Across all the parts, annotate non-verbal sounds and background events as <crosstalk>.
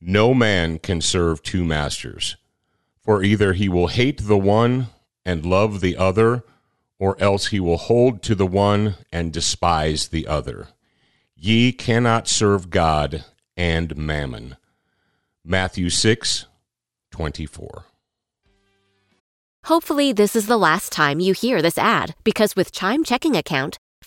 No man can serve two masters, for either he will hate the one and love the other, or else he will hold to the one and despise the other. Ye cannot serve God and mammon. Matthew 6 24. Hopefully, this is the last time you hear this ad because with Chime Checking Account,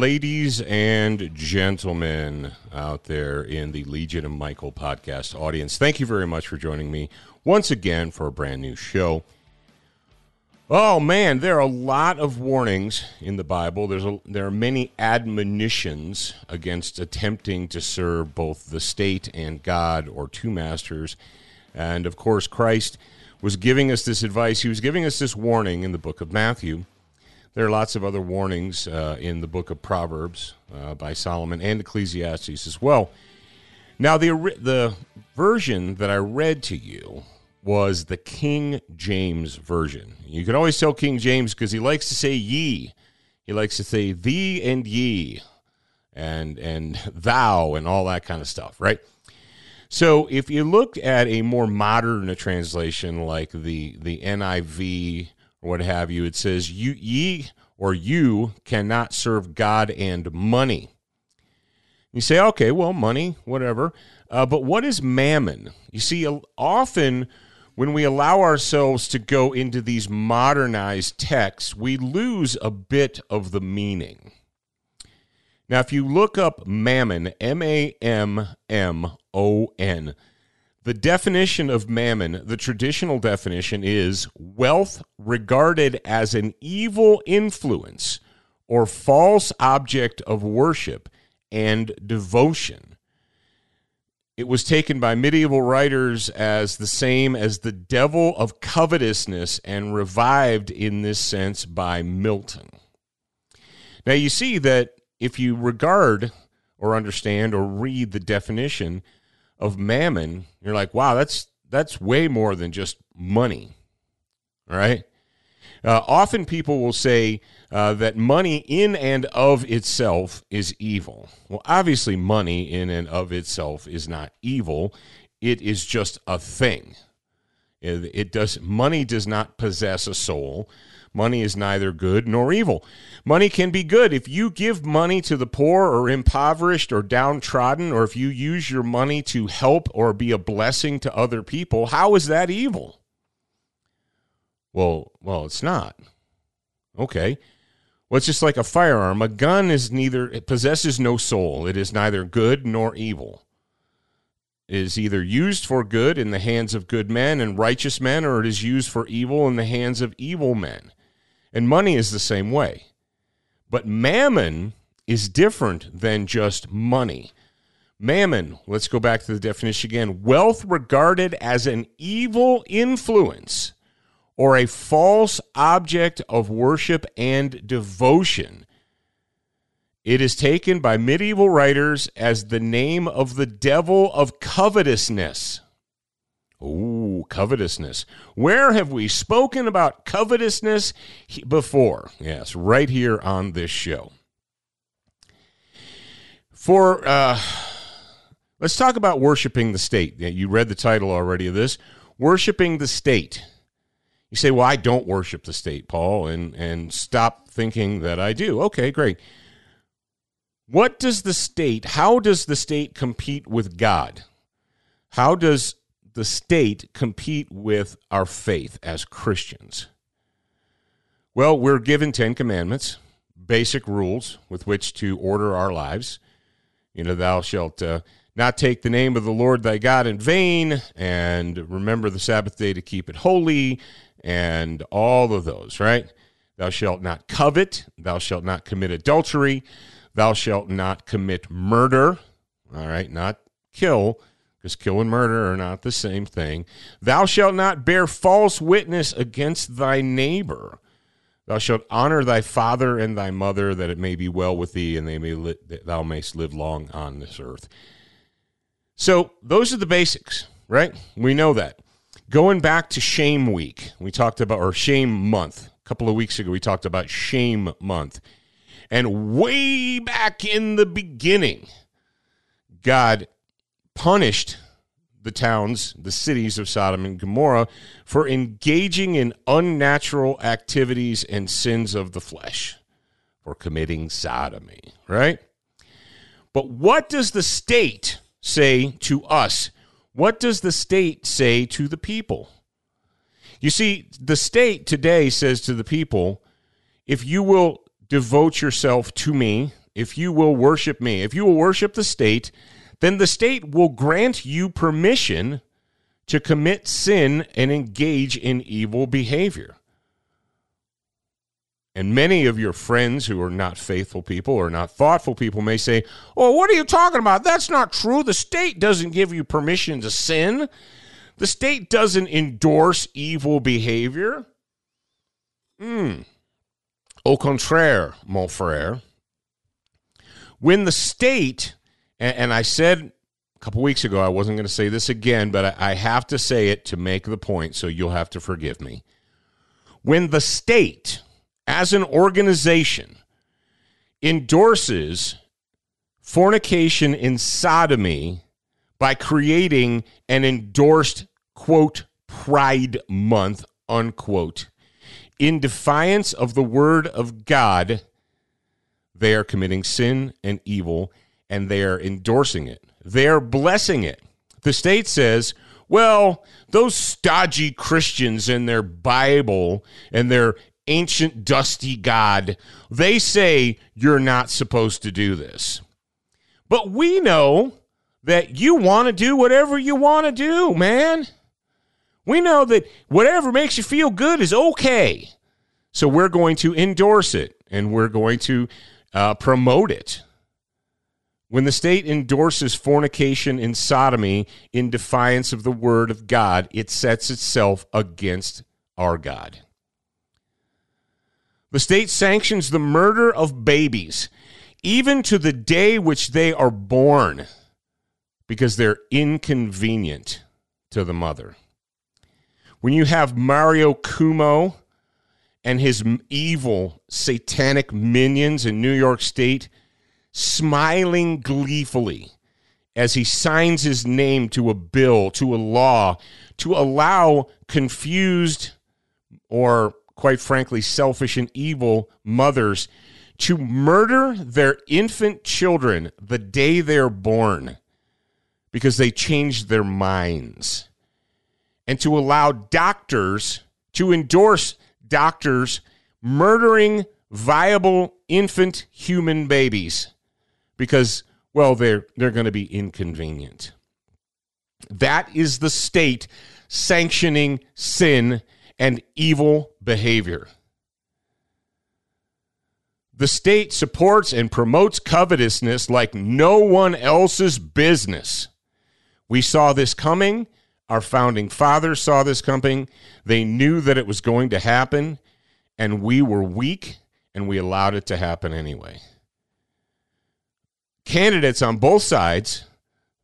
ladies and gentlemen out there in the Legion of Michael podcast audience, thank you very much for joining me once again for a brand new show. Oh man, there are a lot of warnings in the Bible. There's a, there are many admonitions against attempting to serve both the state and God or two masters. And of course, Christ was giving us this advice. He was giving us this warning in the book of Matthew. There are lots of other warnings uh, in the book of Proverbs uh, by Solomon and Ecclesiastes as well. Now, the, the version that I read to you was the King James Version. You can always tell King James because he likes to say ye. He likes to say thee and ye and, and thou and all that kind of stuff, right? So if you look at a more modern translation like the, the NIV or what have you, it says, "You ye or you cannot serve God and money." You say, okay, well, money, whatever. Uh, but what is mammon? You see, often when we allow ourselves to go into these modernized texts, we lose a bit of the meaning. Now, if you look up mammon, M A M M O N, the definition of mammon, the traditional definition is wealth regarded as an evil influence or false object of worship and devotion. It was taken by medieval writers as the same as the devil of covetousness and revived in this sense by Milton. Now, you see that if you regard or understand or read the definition, of mammon, you're like, wow, that's that's way more than just money. right? Uh, often people will say uh, that money in and of itself is evil. Well, obviously, money in and of itself is not evil. It is just a thing. It, it does. Money does not possess a soul. Money is neither good nor evil. Money can be good. If you give money to the poor or impoverished or downtrodden, or if you use your money to help or be a blessing to other people, how is that evil? Well, well, it's not. Okay. Well, it's just like a firearm. A gun is neither it possesses no soul. It is neither good nor evil. It is either used for good in the hands of good men and righteous men, or it is used for evil in the hands of evil men. And money is the same way. But mammon is different than just money. Mammon, let's go back to the definition again wealth regarded as an evil influence or a false object of worship and devotion. It is taken by medieval writers as the name of the devil of covetousness. Ooh, covetousness. Where have we spoken about covetousness before? Yes, right here on this show. For uh, let's talk about worshiping the state. You read the title already of this, worshiping the state. You say, "Well, I don't worship the state, Paul," and and stop thinking that I do. Okay, great. What does the state? How does the state compete with God? How does the state compete with our faith as Christians? Well, we're given 10 commandments, basic rules with which to order our lives. You know, thou shalt uh, not take the name of the Lord thy God in vain, and remember the Sabbath day to keep it holy, and all of those, right? Thou shalt not covet, thou shalt not commit adultery, thou shalt not commit murder, all right, not kill, because kill and murder are not the same thing. Thou shalt not bear false witness against thy neighbor. Thou shalt honor thy father and thy mother, that it may be well with thee, and they may li- that thou mayst live long on this earth. So those are the basics, right? We know that. Going back to Shame Week, we talked about or Shame Month. A couple of weeks ago, we talked about Shame Month, and way back in the beginning, God punished the towns, the cities of Sodom and Gomorrah for engaging in unnatural activities and sins of the flesh, for committing sodomy, right? But what does the state say to us? What does the state say to the people? You see, the state today says to the people, if you will devote yourself to me, if you will worship me, if you will worship the state, then the state will grant you permission to commit sin and engage in evil behavior. And many of your friends who are not faithful people or not thoughtful people may say, Oh, what are you talking about? That's not true. The state doesn't give you permission to sin, the state doesn't endorse evil behavior. Hmm. Au contraire, mon frere. When the state and, and I said a couple weeks ago I wasn't going to say this again, but I, I have to say it to make the point, so you'll have to forgive me. When the state, as an organization, endorses fornication and sodomy by creating an endorsed, quote, Pride Month, unquote, in defiance of the word of God, they are committing sin and evil and they're endorsing it. They're blessing it. The state says, well, those stodgy Christians and their Bible and their ancient dusty God, they say you're not supposed to do this. But we know that you want to do whatever you want to do, man. We know that whatever makes you feel good is okay. So we're going to endorse it and we're going to uh, promote it. When the state endorses fornication and sodomy in defiance of the word of God, it sets itself against our God. The state sanctions the murder of babies, even to the day which they are born, because they're inconvenient to the mother. When you have Mario Cuomo and his evil satanic minions in New York State smiling gleefully as he signs his name to a bill, to a law, to allow confused or, quite frankly, selfish and evil mothers to murder their infant children the day they're born because they changed their minds. And to allow doctors to endorse doctors murdering viable infant human babies because well they're they're going to be inconvenient. That is the state sanctioning sin and evil behavior. The state supports and promotes covetousness like no one else's business. We saw this coming. Our founding fathers saw this coming. They knew that it was going to happen, and we were weak and we allowed it to happen anyway. Candidates on both sides,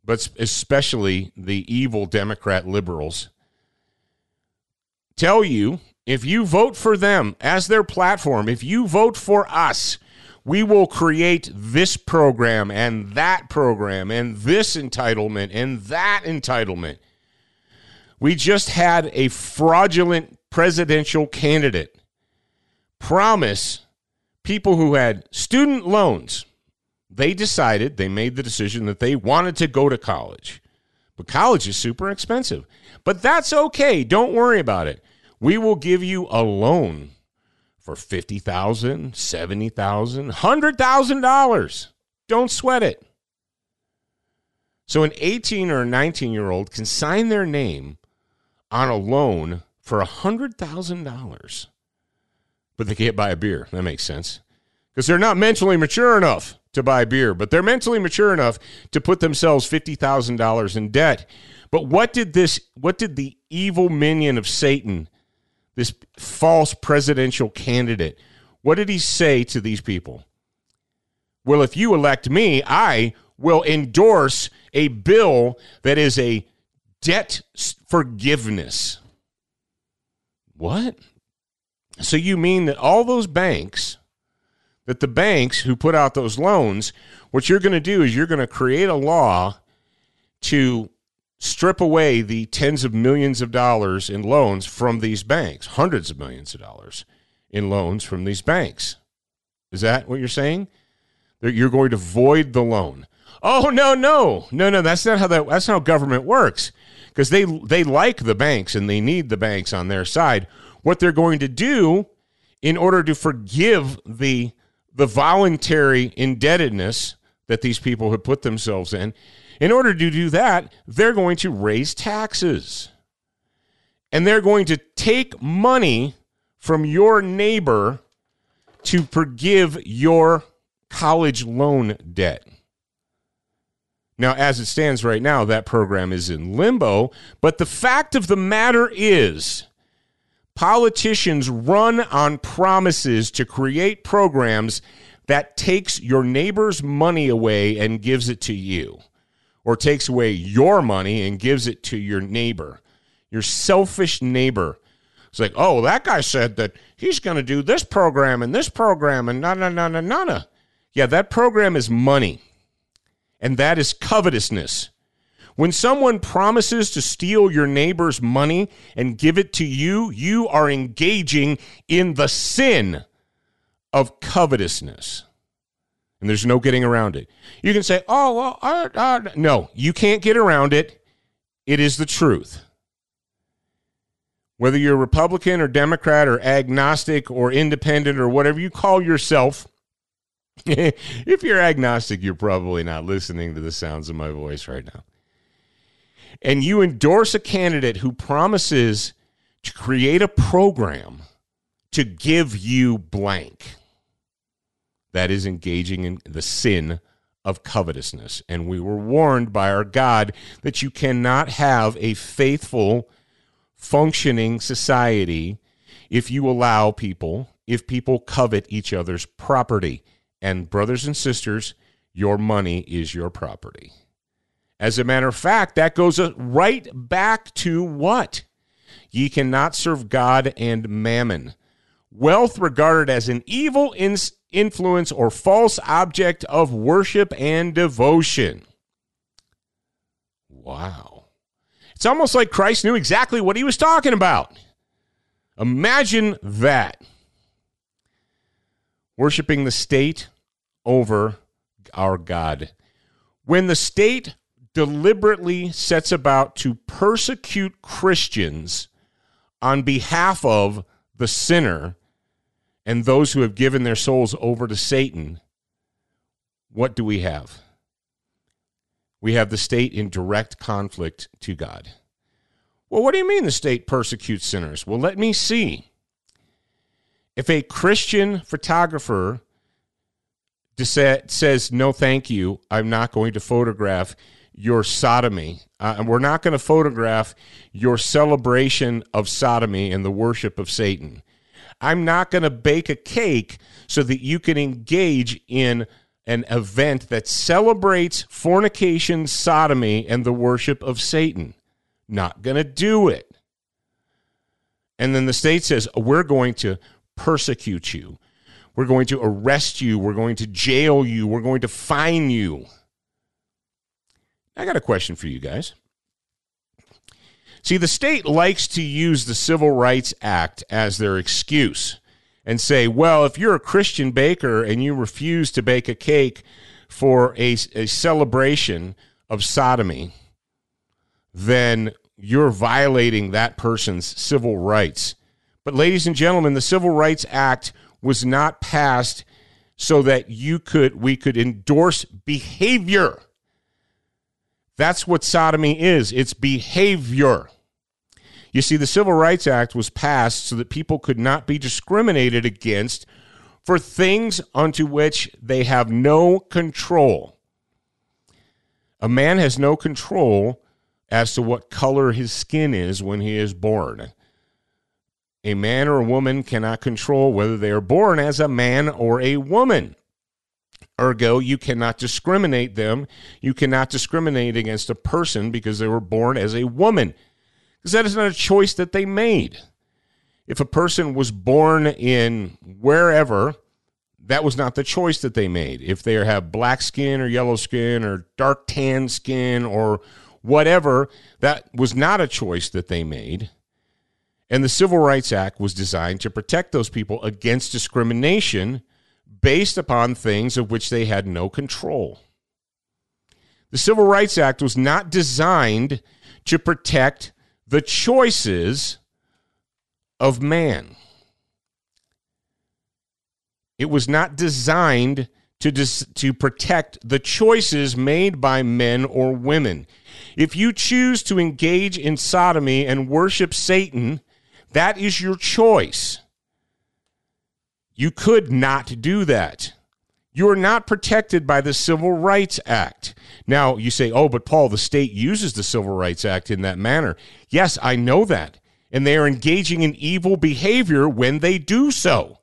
but especially the evil Democrat liberals, tell you if you vote for them as their platform, if you vote for us, we will create this program and that program and this entitlement and that entitlement. We just had a fraudulent presidential candidate promise people who had student loans. They decided, they made the decision that they wanted to go to college. But college is super expensive. But that's okay. Don't worry about it. We will give you a loan for $50,000, $70,000, $100,000. Don't sweat it. So an 18 or 19 year old can sign their name on a loan for $100,000, but they can't buy a beer. That makes sense. Because they're not mentally mature enough to buy beer, but they're mentally mature enough to put themselves $50,000 in debt. But what did this, what did the evil minion of Satan this false presidential candidate. What did he say to these people? Well, if you elect me, I will endorse a bill that is a debt forgiveness. What? So you mean that all those banks, that the banks who put out those loans, what you're going to do is you're going to create a law to strip away the tens of millions of dollars in loans from these banks, hundreds of millions of dollars in loans from these banks. Is that what you're saying? That you're going to void the loan. Oh no, no. No, no, that's not how that that's how government works. Because they they like the banks and they need the banks on their side. What they're going to do in order to forgive the the voluntary indebtedness that these people have put themselves in in order to do that, they're going to raise taxes. And they're going to take money from your neighbor to forgive your college loan debt. Now, as it stands right now, that program is in limbo. But the fact of the matter is, politicians run on promises to create programs that takes your neighbor's money away and gives it to you or takes away your money and gives it to your neighbor, your selfish neighbor. It's like, oh, that guy said that he's going to do this program and this program and na na na na na. Yeah, that program is money, and that is covetousness. When someone promises to steal your neighbor's money and give it to you, you are engaging in the sin of covetousness and there's no getting around it. You can say, "Oh, well, no, you can't get around it. It is the truth." Whether you're Republican or Democrat or agnostic or independent or whatever you call yourself, <laughs> if you're agnostic, you're probably not listening to the sounds of my voice right now. And you endorse a candidate who promises to create a program to give you blank that is engaging in the sin of covetousness. And we were warned by our God that you cannot have a faithful, functioning society if you allow people, if people covet each other's property. And, brothers and sisters, your money is your property. As a matter of fact, that goes uh, right back to what? Ye cannot serve God and mammon. Wealth regarded as an evil ins- influence, or false object of worship and devotion. Wow. It's almost like Christ knew exactly what he was talking about. Imagine that. Worshiping the state over our God. When the state deliberately sets about to persecute Christians on behalf of the sinner, and those who have given their souls over to Satan, what do we have? We have the state in direct conflict to God. Well, what do you mean the state persecutes sinners? Well, let me see. If a Christian photographer says, no, thank you. I'm not going to photograph your sodomy. Uh, and we're not going to photograph your celebration of sodomy and the worship of Satan. I'm not going to bake a cake so that you can engage in an event that celebrates fornication, sodomy, and the worship of Satan. Not going to do it. And then the state says, we're going to persecute you. We're going to arrest you. We're going to jail you. We're going to fine you. I got a question for you guys. See, the state likes to use the Civil Rights Act as their excuse and say, well, if you're a Christian baker and you refuse to bake a cake for a, a celebration of sodomy, then you're violating that person's civil rights. But, ladies and gentlemen, the Civil Rights Act was not passed so that you could we could endorse behavior that's what sodomy is it's behavior. You see, the Civil Rights Act was passed so that people could not be discriminated against for things unto which they have no control. A man has no control as to what color his skin is when he is born. A man or a woman cannot control whether they are born as a man or a woman. Ergo, you cannot discriminate them. You cannot discriminate against a person because they were born as a woman, because that is not a choice that they made. If a person was born in wherever, that was not the choice that they made. If they have black skin or yellow skin or dark tan skin or whatever, that was not a choice that they made. And the Civil Rights Act was designed to protect those people against discrimination based upon things of which they had no control. The Civil Rights Act was not designed to protect the choices of man. It was not designed to, dis- to protect the choices made by men or women. If you choose to engage in sodomy and worship Satan, that is your choice. You could not do that. You are not protected by the Civil Rights Act. Now, you say, oh, but Paul, the state uses the Civil Rights Act in that manner. Yes, I know that. And they are engaging in evil behavior when they do so.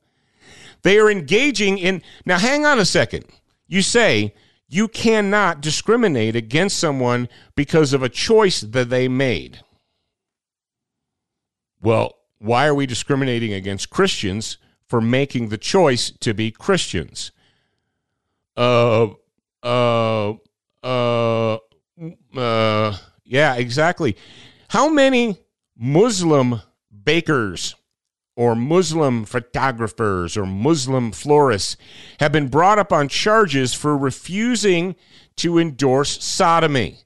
They are engaging in. Now, hang on a second. You say you cannot discriminate against someone because of a choice that they made. Well, why are we discriminating against Christians for making the choice to be Christians. Uh, uh, uh, uh, yeah, exactly. How many Muslim bakers or Muslim photographers or Muslim florists have been brought up on charges for refusing to endorse sodomy?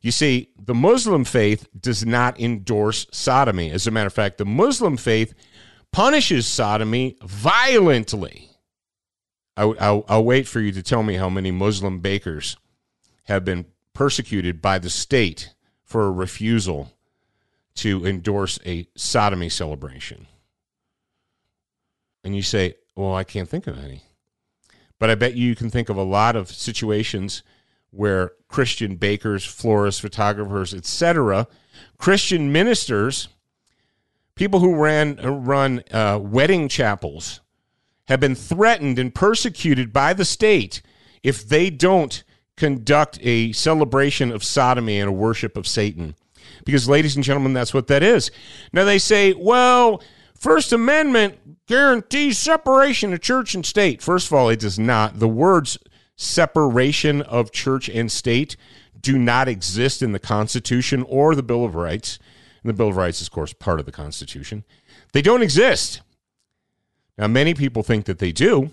You see, the Muslim faith does not endorse sodomy. As a matter of fact, the Muslim faith punishes sodomy violently. I, will I'll wait for you to tell me how many Muslim bakers have been persecuted by the state for a refusal to endorse a sodomy celebration. And you say, well, I can't think of any. But I bet you can think of a lot of situations where Christian bakers, florists, photographers, etc., Christian ministers people who ran run uh, wedding chapels have been threatened and persecuted by the state if they don't conduct a celebration of sodomy and a worship of Satan. Because, ladies and gentlemen, that's what that is. Now, they say, well, First Amendment guarantees separation of church and state. First of all, it does not. The words separation of church and state do not exist in the Constitution or the Bill of Rights. And the Bill of Rights is, of course, part of the Constitution. They don't exist. Now, many people think that they do.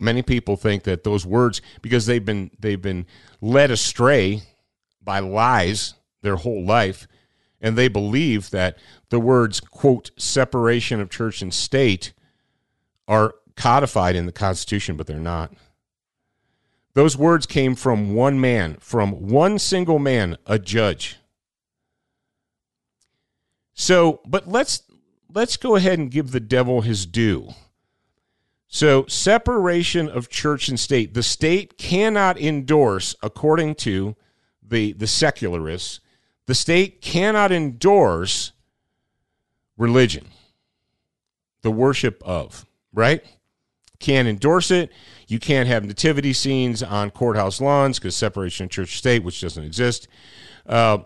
Many people think that those words, because they've been they've been led astray by lies their whole life, and they believe that the words quote separation of church and state are codified in the Constitution, but they're not. Those words came from one man, from one single man, a judge. So, but let's let's go ahead and give the devil his due. So, separation of church and state. The state cannot endorse, according to the, the secularists, the state cannot endorse religion, the worship of, right? Can't endorse it. You can't have nativity scenes on courthouse lawns because separation of church state, which doesn't exist. Uh,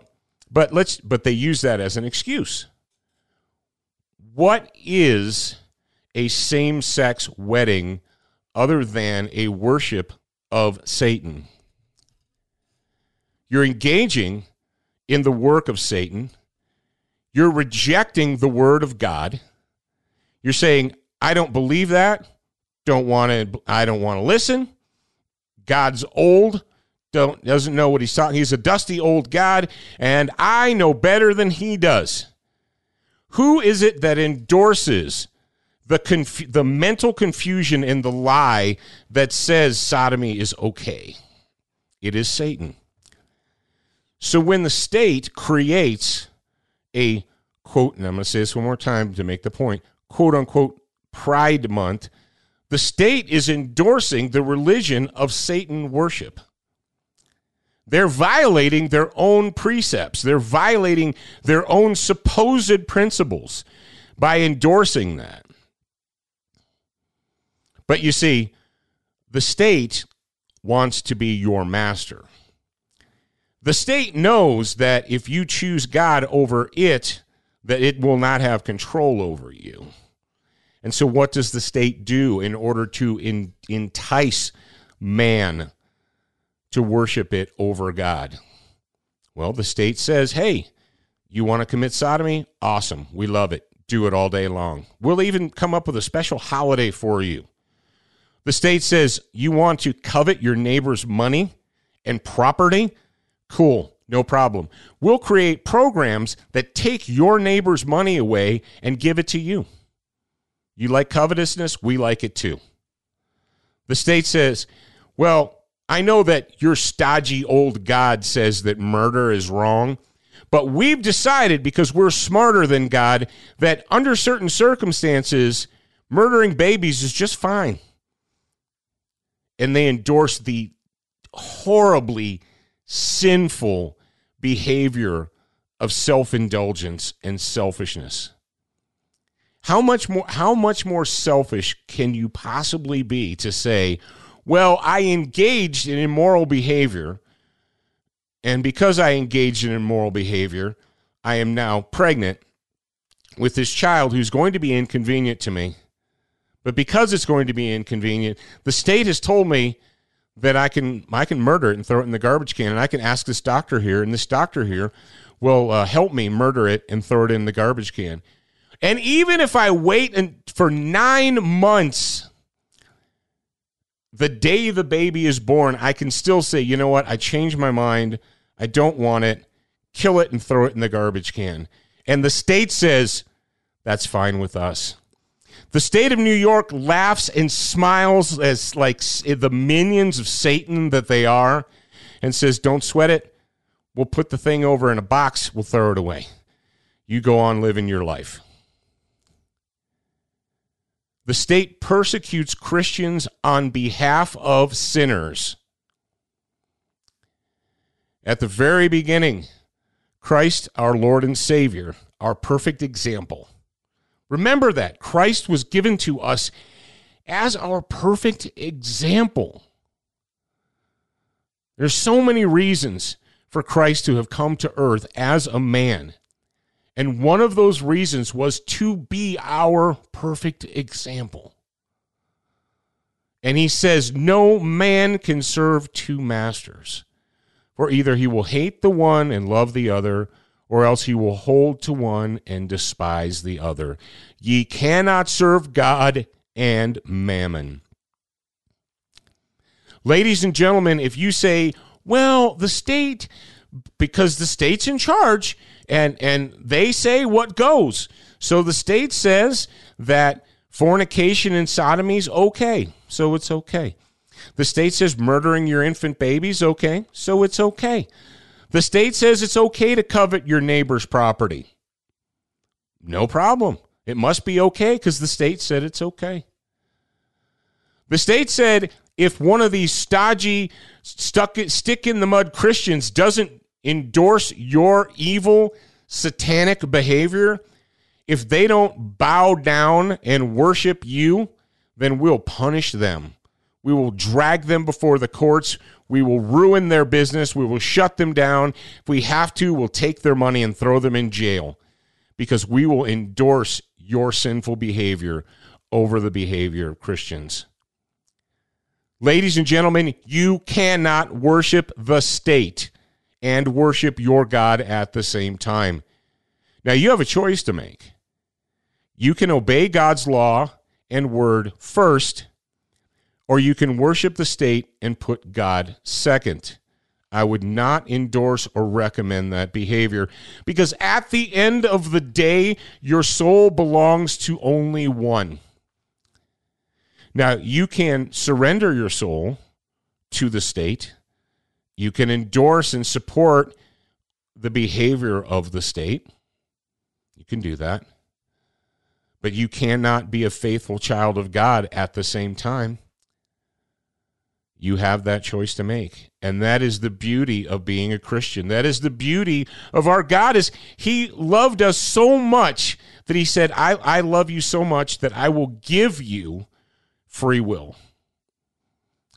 but let's but they use that as an excuse. What is a same sex wedding other than a worship of Satan. You're engaging in the work of Satan. You're rejecting the word of God. You're saying, I don't believe that. Don't want to I don't want to listen. God's old. Don't doesn't know what he's talking. He's a dusty old God and I know better than he does. Who is it that endorses the conf- the mental confusion and the lie that says sodomy is okay. It is Satan. So when the state creates a quote, and I'm going to say this one more time to make the point, quote unquote, Pride Month, the state is endorsing the religion of Satan worship. They're violating their own precepts. They're violating their own supposed principles by endorsing that. But you see, the state wants to be your master. The state knows that if you choose God over it, that it will not have control over you. And so, what does the state do in order to in, entice man to worship it over God? Well, the state says, hey, you want to commit sodomy? Awesome. We love it. Do it all day long. We'll even come up with a special holiday for you. The state says you want to covet your neighbor's money and property. Cool, no problem. We'll create programs that take your neighbor's money away and give it to you. You like covetousness? We like it too. The state says, well, I know that your stodgy old God says that murder is wrong, but we've decided because we're smarter than God that under certain circumstances, murdering babies is just fine and they endorse the horribly sinful behavior of self-indulgence and selfishness. How much more how much more selfish can you possibly be to say, well, I engaged in immoral behavior and because I engaged in immoral behavior, I am now pregnant with this child who's going to be inconvenient to me but because it's going to be inconvenient, the state has told me that I can I can murder it and throw it in the garbage can, and I can ask this doctor here, and this doctor here will uh, help me murder it and throw it in the garbage can. And even if I wait and for nine months, the day the baby is born, I can still say, you know what? I changed my mind. I don't want it. Kill it and throw it in the garbage can. And the state says, that's fine with us. The state of New York laughs and smiles as like the minions of Satan that they are and says, Don't sweat it. We'll put the thing over in a box, we'll throw it away. You go on living your life. The state persecutes Christians on behalf of sinners. At the very beginning, Christ, our Lord and Savior, our perfect example, Remember that Christ was given to us as our perfect example. There's so many reasons for Christ to have come to earth as a man. And one of those reasons was to be our perfect example. And he says, No man can serve two masters, for either he will hate the one and love the other, or else he will hold to one and despise the other. Ye cannot serve God and mammon. Ladies and gentlemen, if you say, well, the state, because the state's in charge and, and they say what goes. So the state says that fornication and sodomy is okay. So it's okay. The state says murdering your infant babies okay. So it's okay. The state says it's okay to covet your neighbor's property. No problem. It must be okay because the state said it's okay. The state said if one of these stodgy, stuck stick in the mud Christians doesn't endorse your evil, satanic behavior, if they don't bow down and worship you, then we'll punish them. We will drag them before the courts. We will ruin their business. We will shut them down. If we have to, we'll take their money and throw them in jail because we will endorse your sinful behavior over the behavior of Christians. Ladies and gentlemen, you cannot worship the state and worship your God at the same time. Now, you have a choice to make. You can obey God's law and word first, or you can worship the state and put God second. I would not endorse or recommend that behavior because at the end of the day, your soul belongs to only one. Now, you can surrender your soul to the state. You can endorse and support the behavior of the state. You can do that. But you cannot be a faithful child of God at the same time. You have that choice to make. And that is the beauty of being a Christian. That is the beauty of our God is he loved us so much that he said, I, I love you so much that I will give you free will.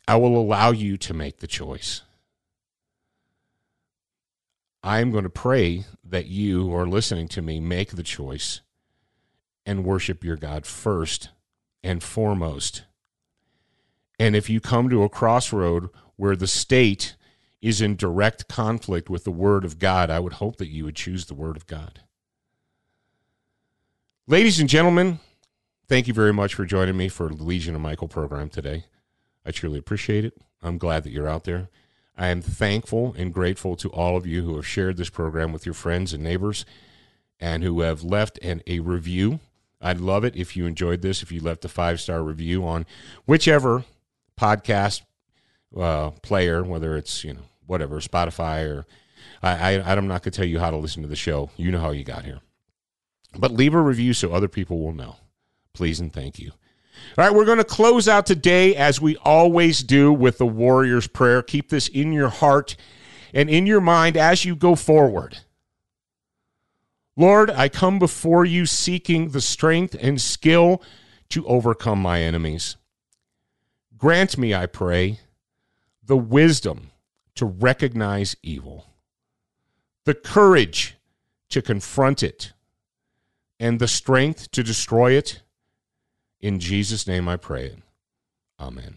I will allow you to make the choice. I am going to pray that you who are listening to me make the choice and worship your God first and foremost. And if you come to a crossroad where the state is in direct conflict with the Word of God, I would hope that you would choose the Word of God. Ladies and gentlemen, thank you very much for joining me for the Legion of Michael program today. I truly appreciate it. I'm glad that you're out there. I am thankful and grateful to all of you who have shared this program with your friends and neighbors and who have left an, a review. I'd love it if you enjoyed this, if you left a five star review on whichever podcast uh, player, whether it's, you know, whatever, Spotify or I, I, I'm not going to tell you how to listen to the show. You know how you got here. But leave a review so other people will know. Please and thank you. All right, we're going to close out today as we always do with the Warrior's Prayer. Keep this in your heart and in your mind as you go forward. Lord, I come before you seeking the strength and skill to overcome my enemies. Grant me, I pray, the wisdom to recognize evil, the courage to confront it, and the strength to destroy it in Jesus' name I pray Amen.